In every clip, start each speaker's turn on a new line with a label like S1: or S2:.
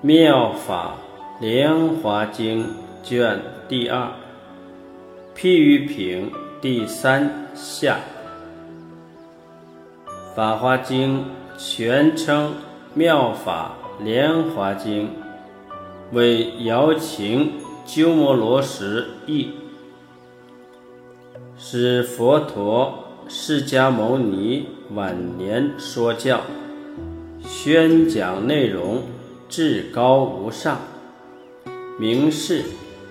S1: 妙法莲华经卷第二，譬喻品第三下。法华经全称妙法莲华经，为瑶琴鸠摩罗什译，是佛陀释迦牟尼晚年说教，宣讲内容。至高无上，名士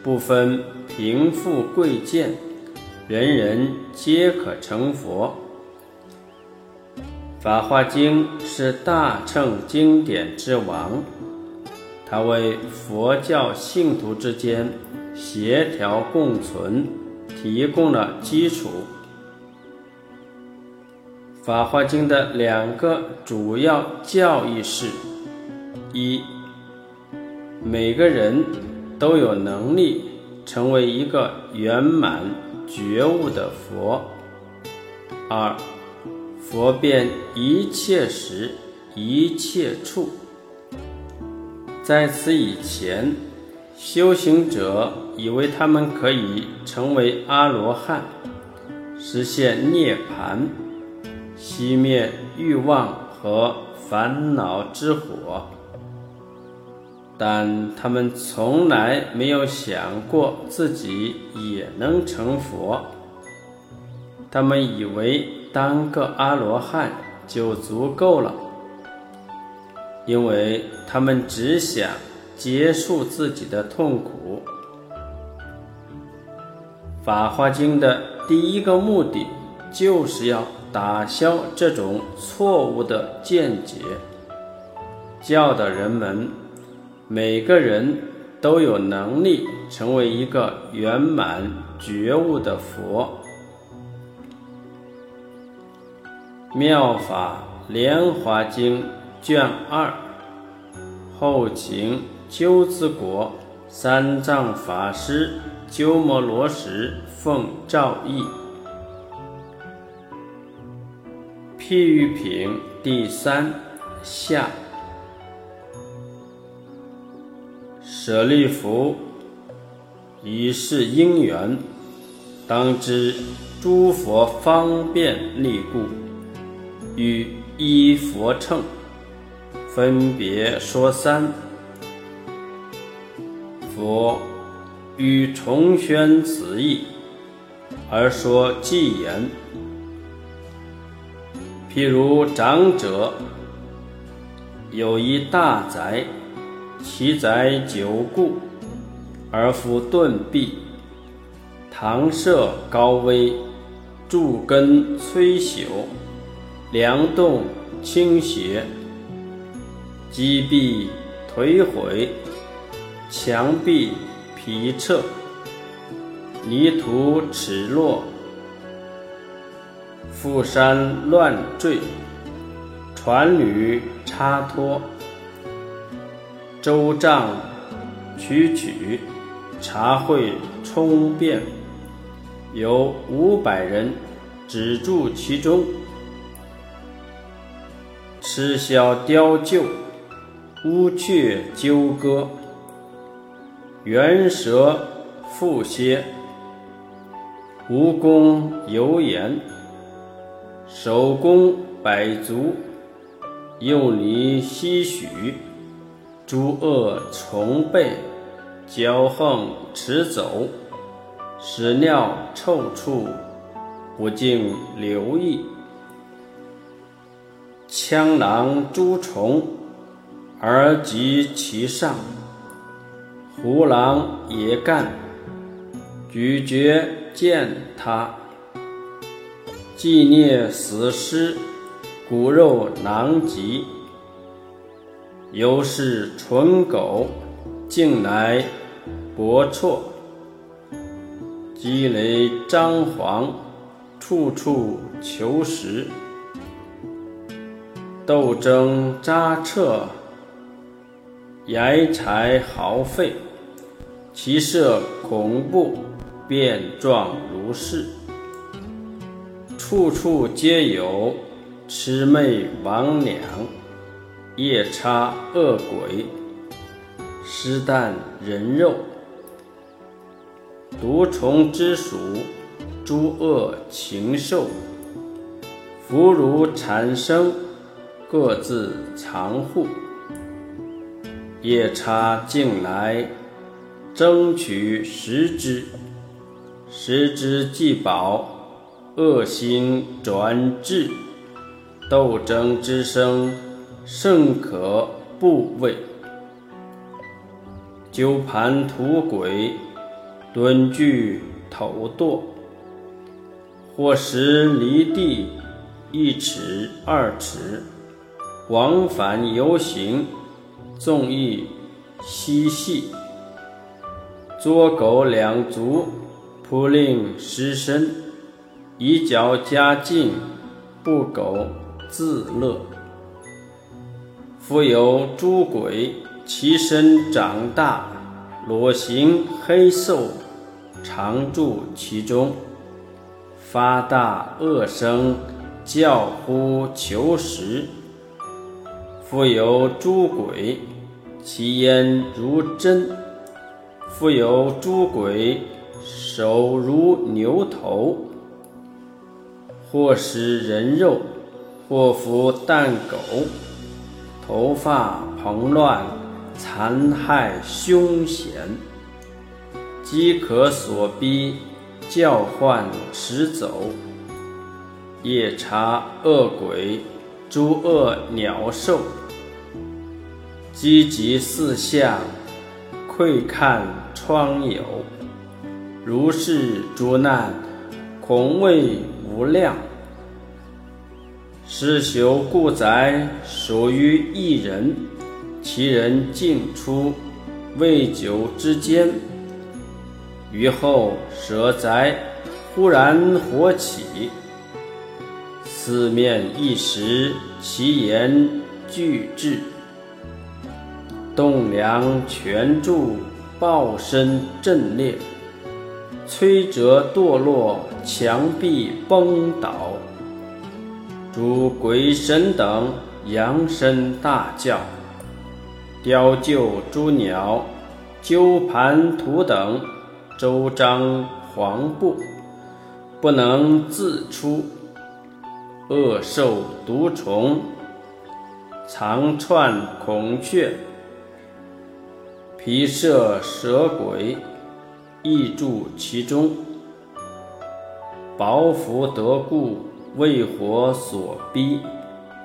S1: 不分贫富贵贱，人人皆可成佛。《法华经》是大乘经典之王，它为佛教信徒之间协调共存提供了基础。《法华经》的两个主要教义是。一，每个人都有能力成为一个圆满觉悟的佛。二，佛遍一切时、一切处。在此以前，修行者以为他们可以成为阿罗汉，实现涅槃，熄灭欲望和烦恼之火。但他们从来没有想过自己也能成佛。他们以为当个阿罗汉就足够了，因为他们只想结束自己的痛苦。《法华经》的第一个目的就是要打消这种错误的见解，教导人们。每个人都有能力成为一个圆满觉悟的佛。《妙法莲华经》卷二，后秦鸠兹国三藏法师鸠摩罗什奉诏译。譬喻品第三下。舍利弗，以是因缘，当知诸佛方便利故，与一佛乘，分别说三。佛欲重宣此意，而说偈言：譬如长者有一大宅。其宅久固，而复顿壁，堂舍高危，柱根摧朽，梁栋倾斜，基壁颓毁，墙壁皮彻，泥土齿落，负山乱坠，船履插脱。周丈曲曲，茶会冲遍，有五百人止住其中。吃宵雕鹫，乌鹊鸠歌，猿蛇蝮蝎，蜈蚣游岩，手工百足，用泥吸许。诸恶从背，骄横驰走，屎尿臭处，不尽留意。枪狼诸虫，而及其上；胡狼野干，咀嚼践踏，纪念死尸，骨肉囊藉。犹是纯狗，近来薄绰；积雷张黄，处处求食；斗争扎彻，崖柴豪废；其色恐怖，变状如是；处处皆有魑魅魍魉。夜叉恶鬼，尸啖人肉。毒虫之属，诸恶禽兽，弗如产生，各自藏护。夜叉进来，争取食之，食之既饱，恶心转至，斗争之声，甚可怖畏。鸠盘土鬼，蹲踞头堕，或时离地一尺二尺，往返游行。纵意嬉戏，捉狗两足，扑令失身，以脚加劲，不苟自乐。复有诸鬼，其身长大，裸形黑瘦，常住其中，发大恶声，叫呼求食。复有诸鬼，其眼如针；复有诸鬼，手如牛头。或食人肉，或服蛋狗，头发蓬乱，残害凶险。饥渴所逼，叫唤驰走。夜叉恶鬼。诸恶鸟兽，积极四象，窥看窗牖，如是诸难，恐畏无量。是修故宅，属于一人，其人进出，未久之间，于后舍宅忽然火起。四面一时，其言俱至。栋梁全柱，爆身震裂，摧折堕落，墙壁崩倒。诸鬼神等扬声大叫，雕鹫诸鸟，鸠盘图等，周张黄布，不能自出。恶兽毒虫，长串孔雀，皮蛇蛇鬼，亦住其中。薄福得故，为火所逼，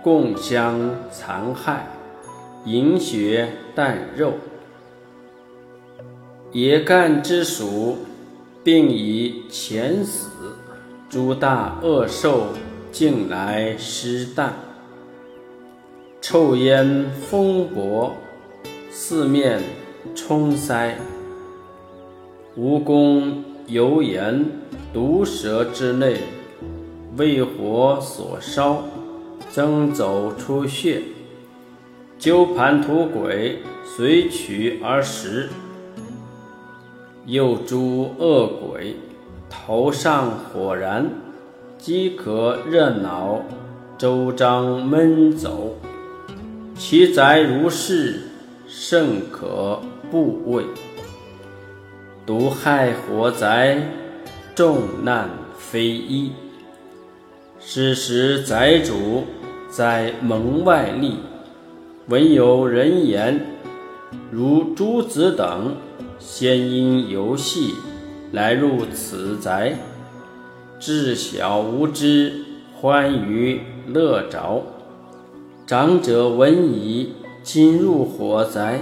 S1: 共相残害，饮血啖肉。野干之属，并以前死，诸大恶兽。近来施淡，臭烟风薄，四面冲塞。蜈蚣油盐毒蛇之类，为火所烧，争走出血。鸠盘土鬼随取而食。又诸恶鬼，头上火燃。饥渴热恼，周章闷走，其宅如是，甚可怖畏。毒害火灾，众难非一。是时宅主在门外立，闻有人言，如诸子等，先因游戏来入此宅。至小无知，欢娱乐着。长者闻已，今入火灾，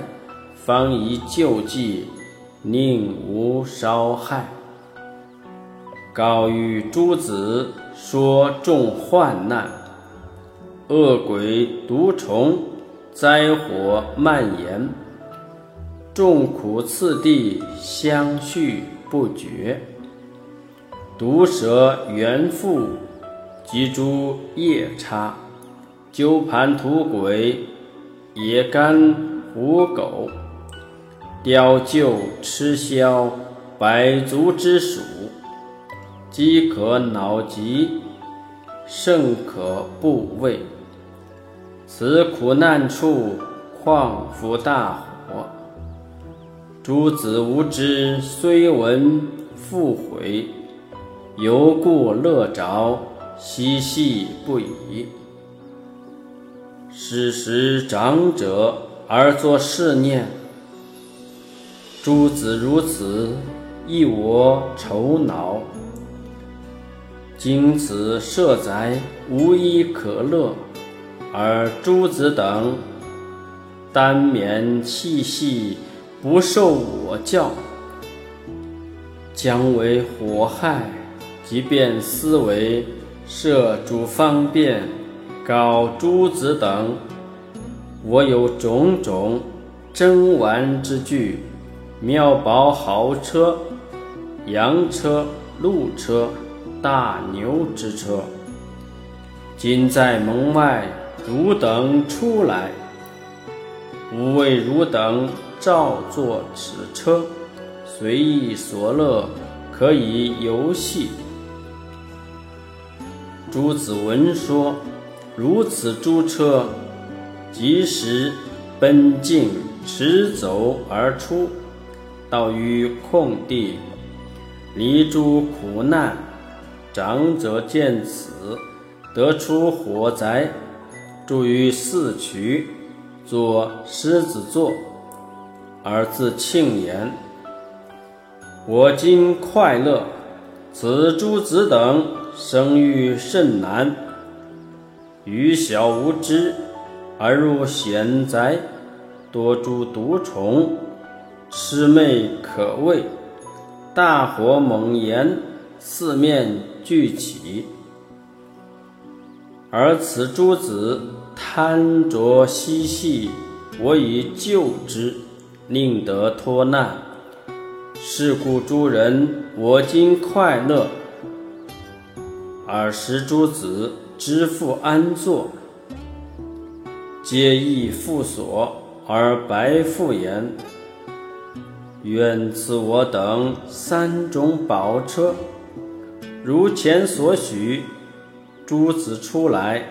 S1: 方以救济，宁无烧害。告与诸子说众患难，恶鬼毒虫，灾火蔓延，众苦次第，相续不绝。毒蛇猿腹，及诸夜叉，鸠盘土鬼，野干虎狗，雕鹫鸱枭，百足之属，饥渴恼疾，甚可怖畏。此苦难处，况复大火，诸子无知，虽闻复悔，犹故乐着，嬉戏不已。是时长者而作是念：诸子如此，亦我愁恼。今此舍宅无一可乐，而诸子等单眠气息，不受我教，将为祸害。即便思维设诸方便，告诸子等，我有种种珍玩之具，妙宝豪车、洋车、鹿车。大牛之车，今在门外，汝等出来，吾为汝等照作此车，随意所乐，可以游戏。诸子闻说，如此诸车，即时奔进，驰走而出，到于空地，离诸苦难。长者见此，得出火灾，住于四渠，作狮子座，而自庆言：“我今快乐，此诸子等生育甚难，愚小无知，而入险灾，多诸毒虫，魑魅可畏，大火猛炎。”四面聚起，而此诸子贪着嬉戏，我以救之，令得脱难。是故诸人我今快乐，尔时诸子知复安坐，皆亦复所，而白复言：愿赐我等三种宝车。如前所许，诸子出来，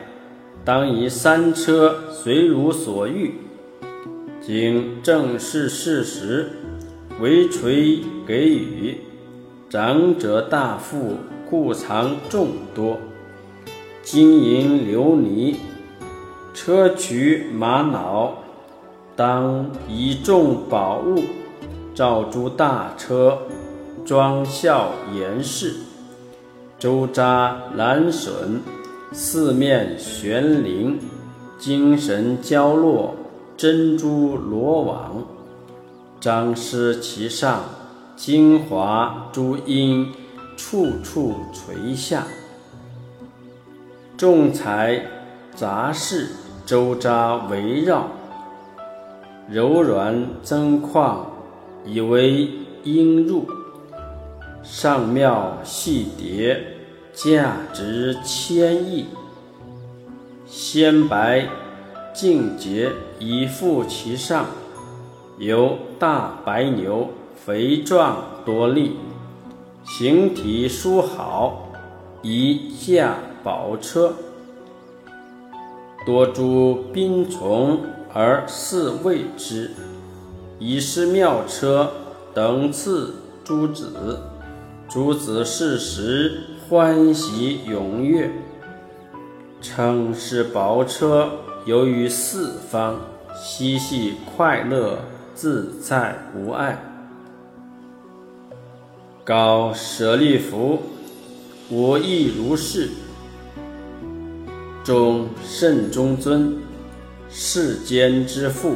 S1: 当以三车随汝所欲。今正是事实，为垂给予。长者大富，故藏众多，金银琉璃，砗磲玛瑙，当以众宝物，照诸大车，装孝严饰。周匝兰笋，四面悬铃，精神交落，珍珠罗网，张狮其上，精华珠缨，处处垂下。众彩杂事周匝围绕，柔软增况，以为璎珛。上妙细蝶，价值千亿；鲜白净洁，以覆其上。有大白牛，肥壮多力，形体殊好，以驾宝车。多诸宾从而侍卫之，以是妙车等次诸子。诸子适时欢喜踊跃，称是宝车游于四方，嬉戏快乐，自在无碍。告舍利弗，我亦如是。中圣中尊，世间之父，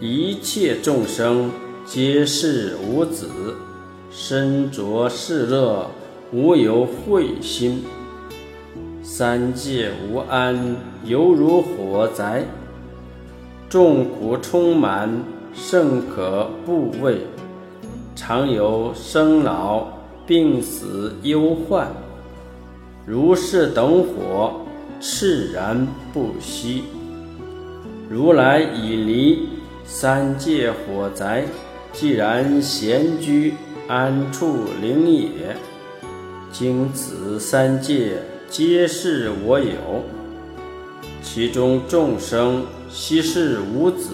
S1: 一切众生皆是无子。身着世乐，无有慧心；三界无安，犹如火灾；众苦充满，甚可怖畏；常有生老病死忧患，如是等火，炽然不息。如来已离三界火灾，既然闲居。安处灵也？经此三界皆是我有，其中众生悉是无子，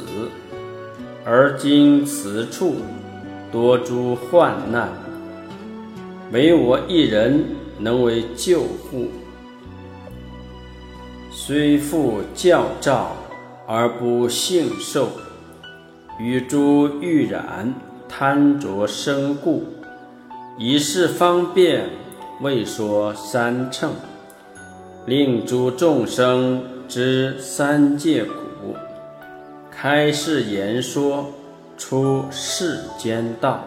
S1: 而今此处多诸患难，唯我一人能为救护。虽复教召而不幸受，与诸欲染贪着生故，以是方便未说三乘，令诸众生知三界苦，开示言说出世间道，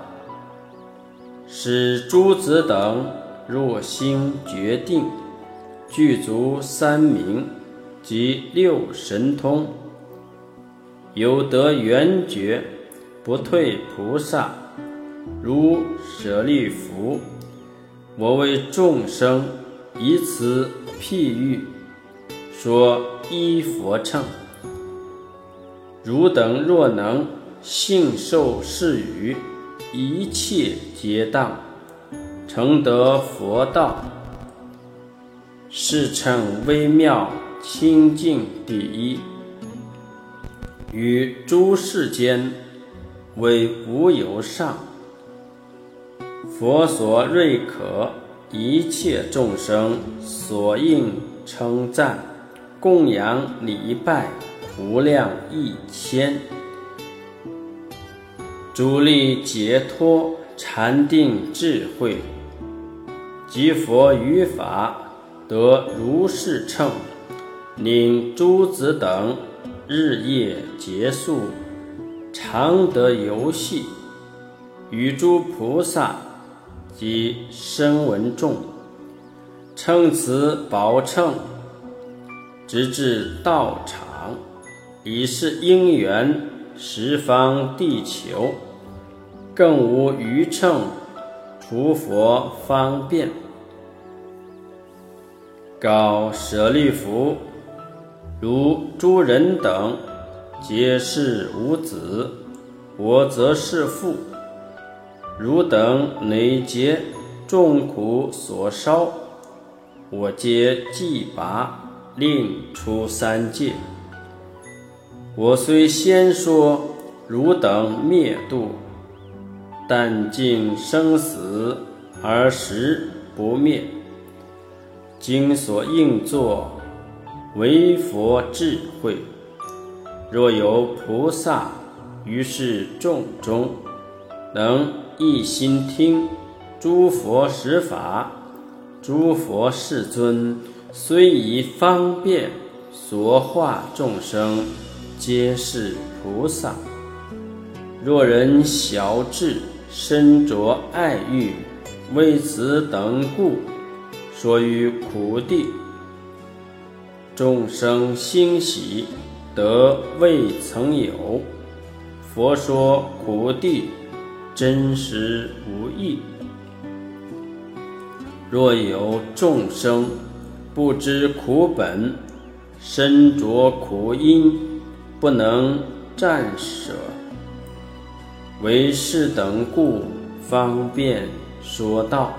S1: 使诸子等若心决定，具足三明。即六神通，有得圆觉，不退菩萨，如舍利弗。我为众生以此譬喻，说依佛乘。汝等若能信受是语，一切皆当，成得佛道。是称微妙。清净第一，于诸世间为无有上。佛所瑞可，一切众生所应称赞、供养、礼拜，无量亿千。主力解脱禅定智慧，即佛语法得如是称。令诸子等日夜结束，常得游戏，与诸菩萨及声闻众，称此宝称，直至道场，以是因缘十方地球，更无余乘，除佛方便，告舍利弗。如诸人等，皆是无子，我则是父。汝等累劫众苦所烧，我皆既拔，令出三界。我虽先说汝等灭度，但尽生死而实不灭。今所应作。为佛智慧，若有菩萨于是众中，能一心听诸佛实法，诸佛世尊虽以方便所化众生，皆是菩萨。若人小智身着爱欲，为此等故，说于苦地。众生欣喜，得未曾有。佛说苦地，真实无异。若有众生不知苦本，身着苦因，不能暂舍，为是等故，方便说道：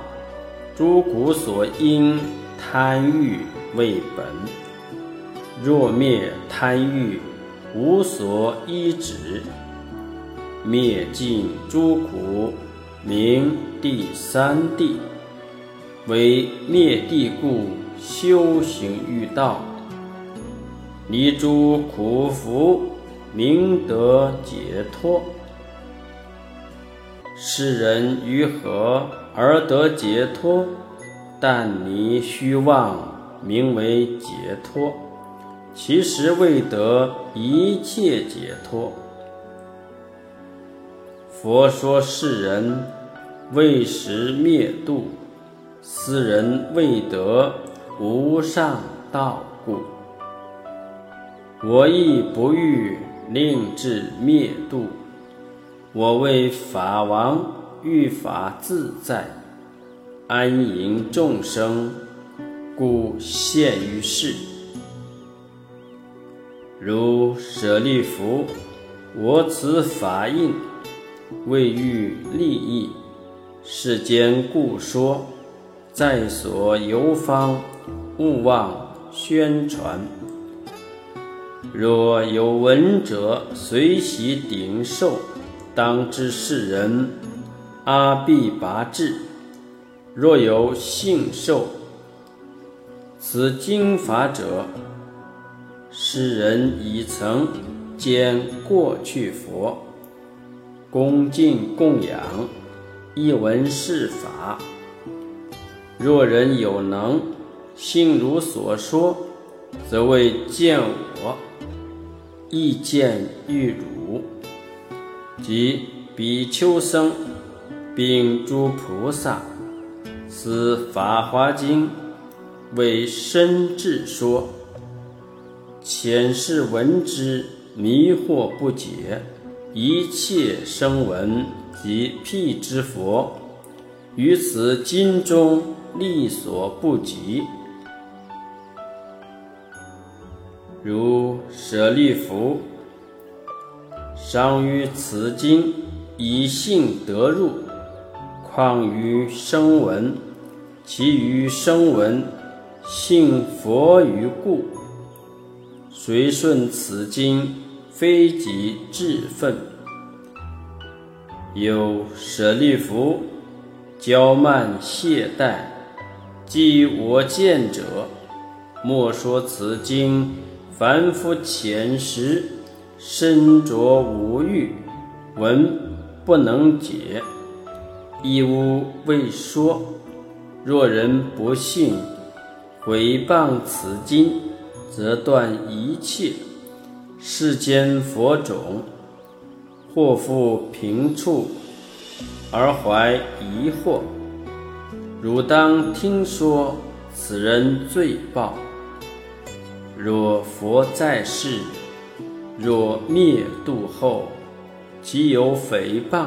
S1: 诸苦所因，贪欲为本。若灭贪欲，无所依止；灭尽诸苦，名第三地。为灭地故，修行欲道，离诸苦福，明得解脱。世人于何而得解脱？但离虚妄，名为解脱。其实未得一切解脱。佛说世人未识灭度，斯人未得无上道故。我亦不欲令至灭度。我为法王，欲法自在，安营众生，故现于世。如舍利弗，我此法印，为欲利益世间故说，在所游方，勿忘宣传。若有闻者随喜顶受，当知是人阿必拔智；若有信受此经法者，世人已曾见过去佛，恭敬供养，一闻是法。若人有能，信如所说，则为见我。亦见欲汝，即比丘僧，并诸菩萨，思《法华经》为深智说，前世闻之，迷惑不解，一切声闻及辟之佛，于此经中力所不及。如舍利弗，尚于此经以信得入，况于声闻？其余声闻信佛于故，随顺此经，非己智分。有舍利弗，骄慢懈怠，即我见者，莫说此经。凡夫浅识，身着无欲，闻不能解，亦无未说。若人不信，毁谤此经，则断一切世间佛种。或复平处而怀疑惑，汝当听说此人罪报。若佛在世，若灭度后，即有诽谤。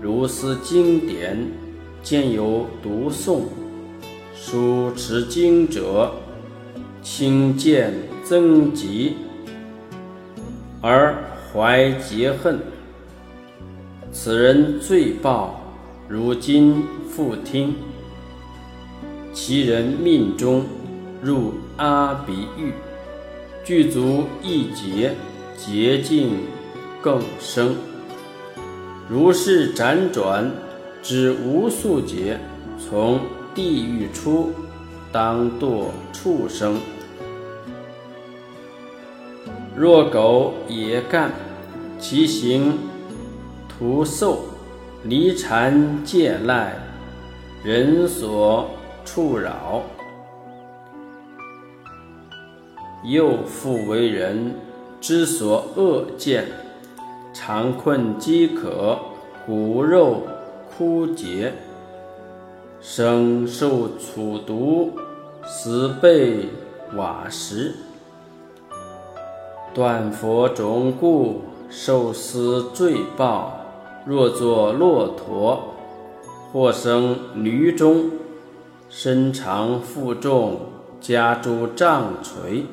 S1: 如斯经典，见有读诵、书持经者，轻见增疾，而怀结恨。此人罪报，如今复听，其人命中。入阿鼻狱，具足一劫，洁净更生。如是辗转，至无数劫，从地狱出，当堕畜生。若狗也干，其行徒兽，离缠戒赖，人所触扰。又复为人之所恶见，常困饥渴，骨肉枯竭，生受楚毒，死被瓦石。断佛种故，受斯罪报。若作骆驼，或生驴中，身长负重，家诸杖锤。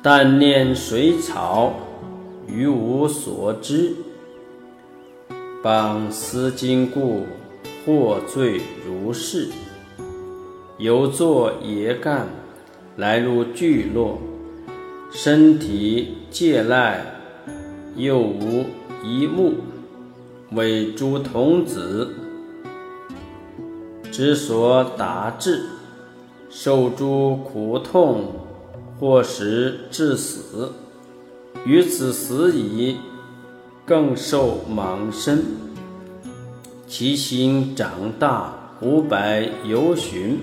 S1: 但念水草，于无所知。谤思经故，获罪如是。犹作野干，来入聚落，身体借赖，又无一目，为诸童子之所达致，受诸苦痛。或时致死，于此死矣，更受莽身。其心长大五百由旬，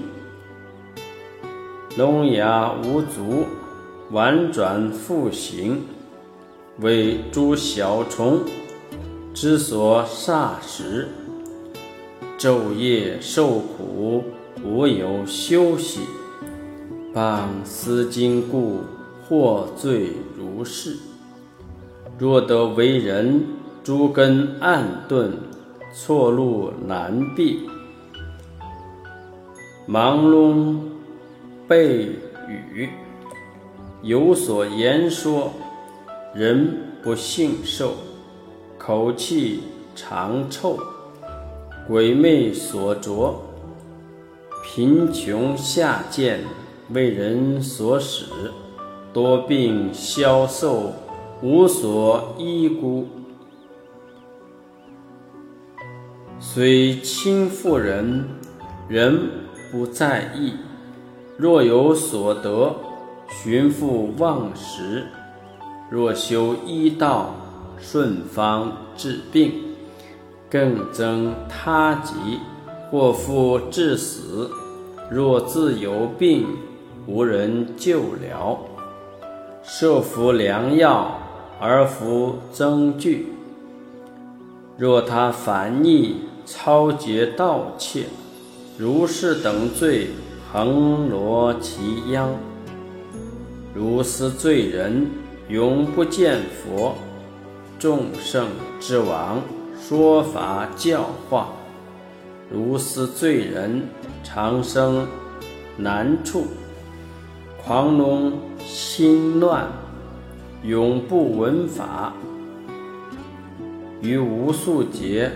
S1: 聋哑无足，婉转复行，为诸小虫之所煞食，昼夜受苦，无有休息。傍思经故，获罪如是。若得为人，诸根暗钝，错路难避，盲聋背语，有所言说，人不信受，口气常臭，鬼魅所着，贫穷下贱。为人所使，多病消瘦，无所依孤。虽亲妇人，人不在意；若有所得，寻复忘食。若修医道，顺方治病，更增他疾，或复致死。若自有病，无人救疗，设服良药而服增剧。若他烦逆。超劫盗窃，如是等罪横罗其殃。如斯罪人永不见佛，众圣之王说法教化。如斯罪人长生难处，狂龙心乱，永不闻法，于无数劫。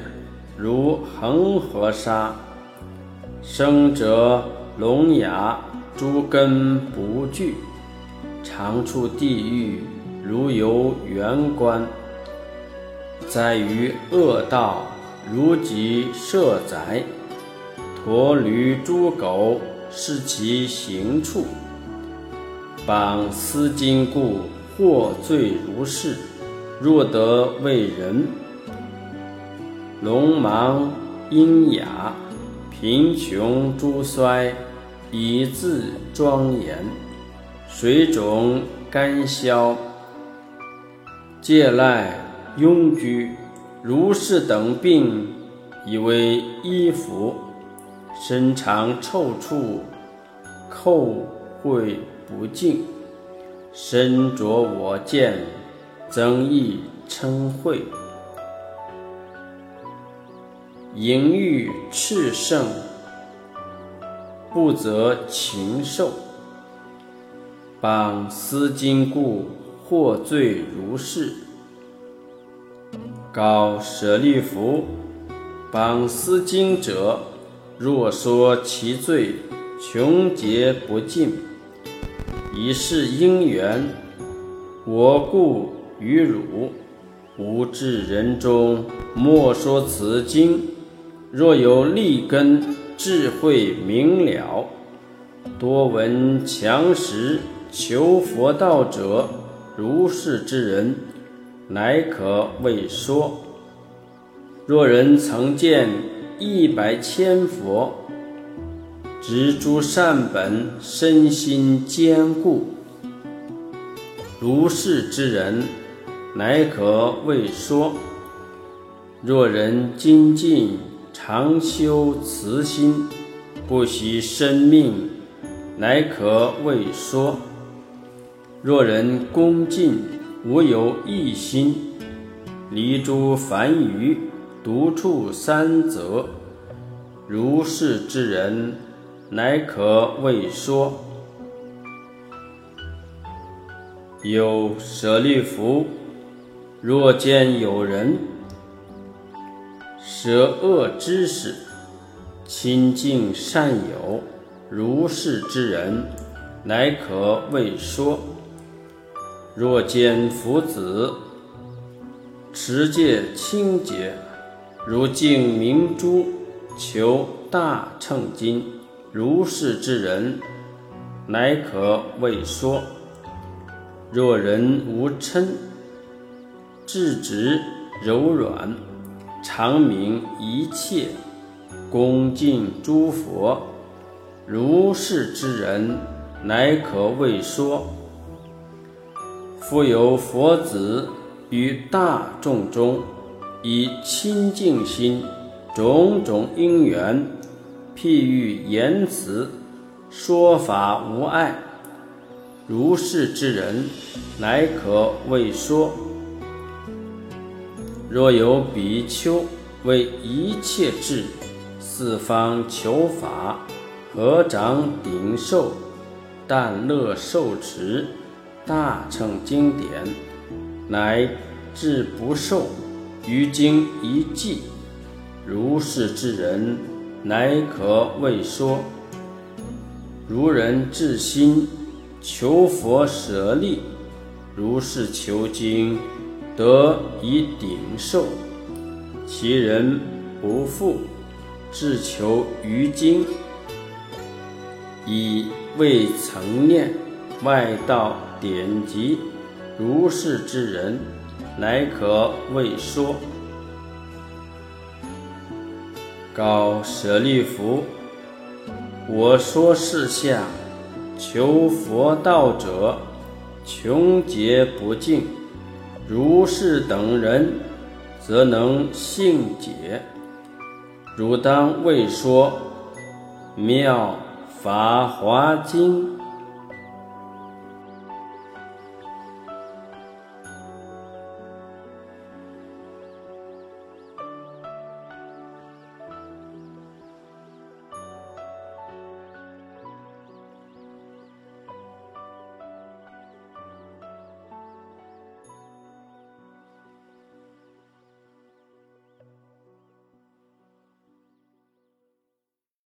S1: 如恒河沙，生者聋哑，诸根不具，常处地狱，如游园观。在于恶道，如及舍宅，驼驴猪狗是其行处。绑丝巾故，获罪如是。若得为人。聋盲喑哑，贫穷诸衰，以自庄严；水肿干消，借赖庸居，如是等病，以为衣服；身长臭处，叩秽不净；身着我见，增益称慧。淫欲炽盛，不择禽兽；绑丝巾故，获罪如是。告舍利弗，绑丝巾者，若说其罪，穷劫不尽。以是因缘，我故于汝，无智人中，莫说此经。若有利根智慧明了，多闻强识求佛道者，如是之人，乃可为说。若人曾见一百千佛，执诸善本，身心坚固，如是之人，乃可为说。若人精进。常修慈心，不惜生命，乃可为说。若人恭敬，无有异心，离诸凡愚，独处三则，如是之人，乃可为说。有舍利弗，若见有人。舍恶知识，亲近善友，如是之人，乃可为说。若见夫子持戒清洁，如镜明珠，求大乘经，如是之人，乃可为说。若人无嗔，质直柔软。常明一切，恭敬诸佛，如是之人，乃可为说。复有佛子于大众中，以清净心，种种因缘，譬喻言辞，说法无碍，如是之人，乃可为说。若有比丘为一切智，四方求法，合掌顶受，但乐受持大乘经典，乃至不受于经一记，如是之人，乃可为说。如人至心求佛舍利，如是求经，得以顶受。其人不复，至求于经，以未曾念外道典籍，如是之人，乃可为说。告舍利弗，我说是下。求佛道者，穷劫不尽。如是等人，则能信解。汝当为说《妙法华经》。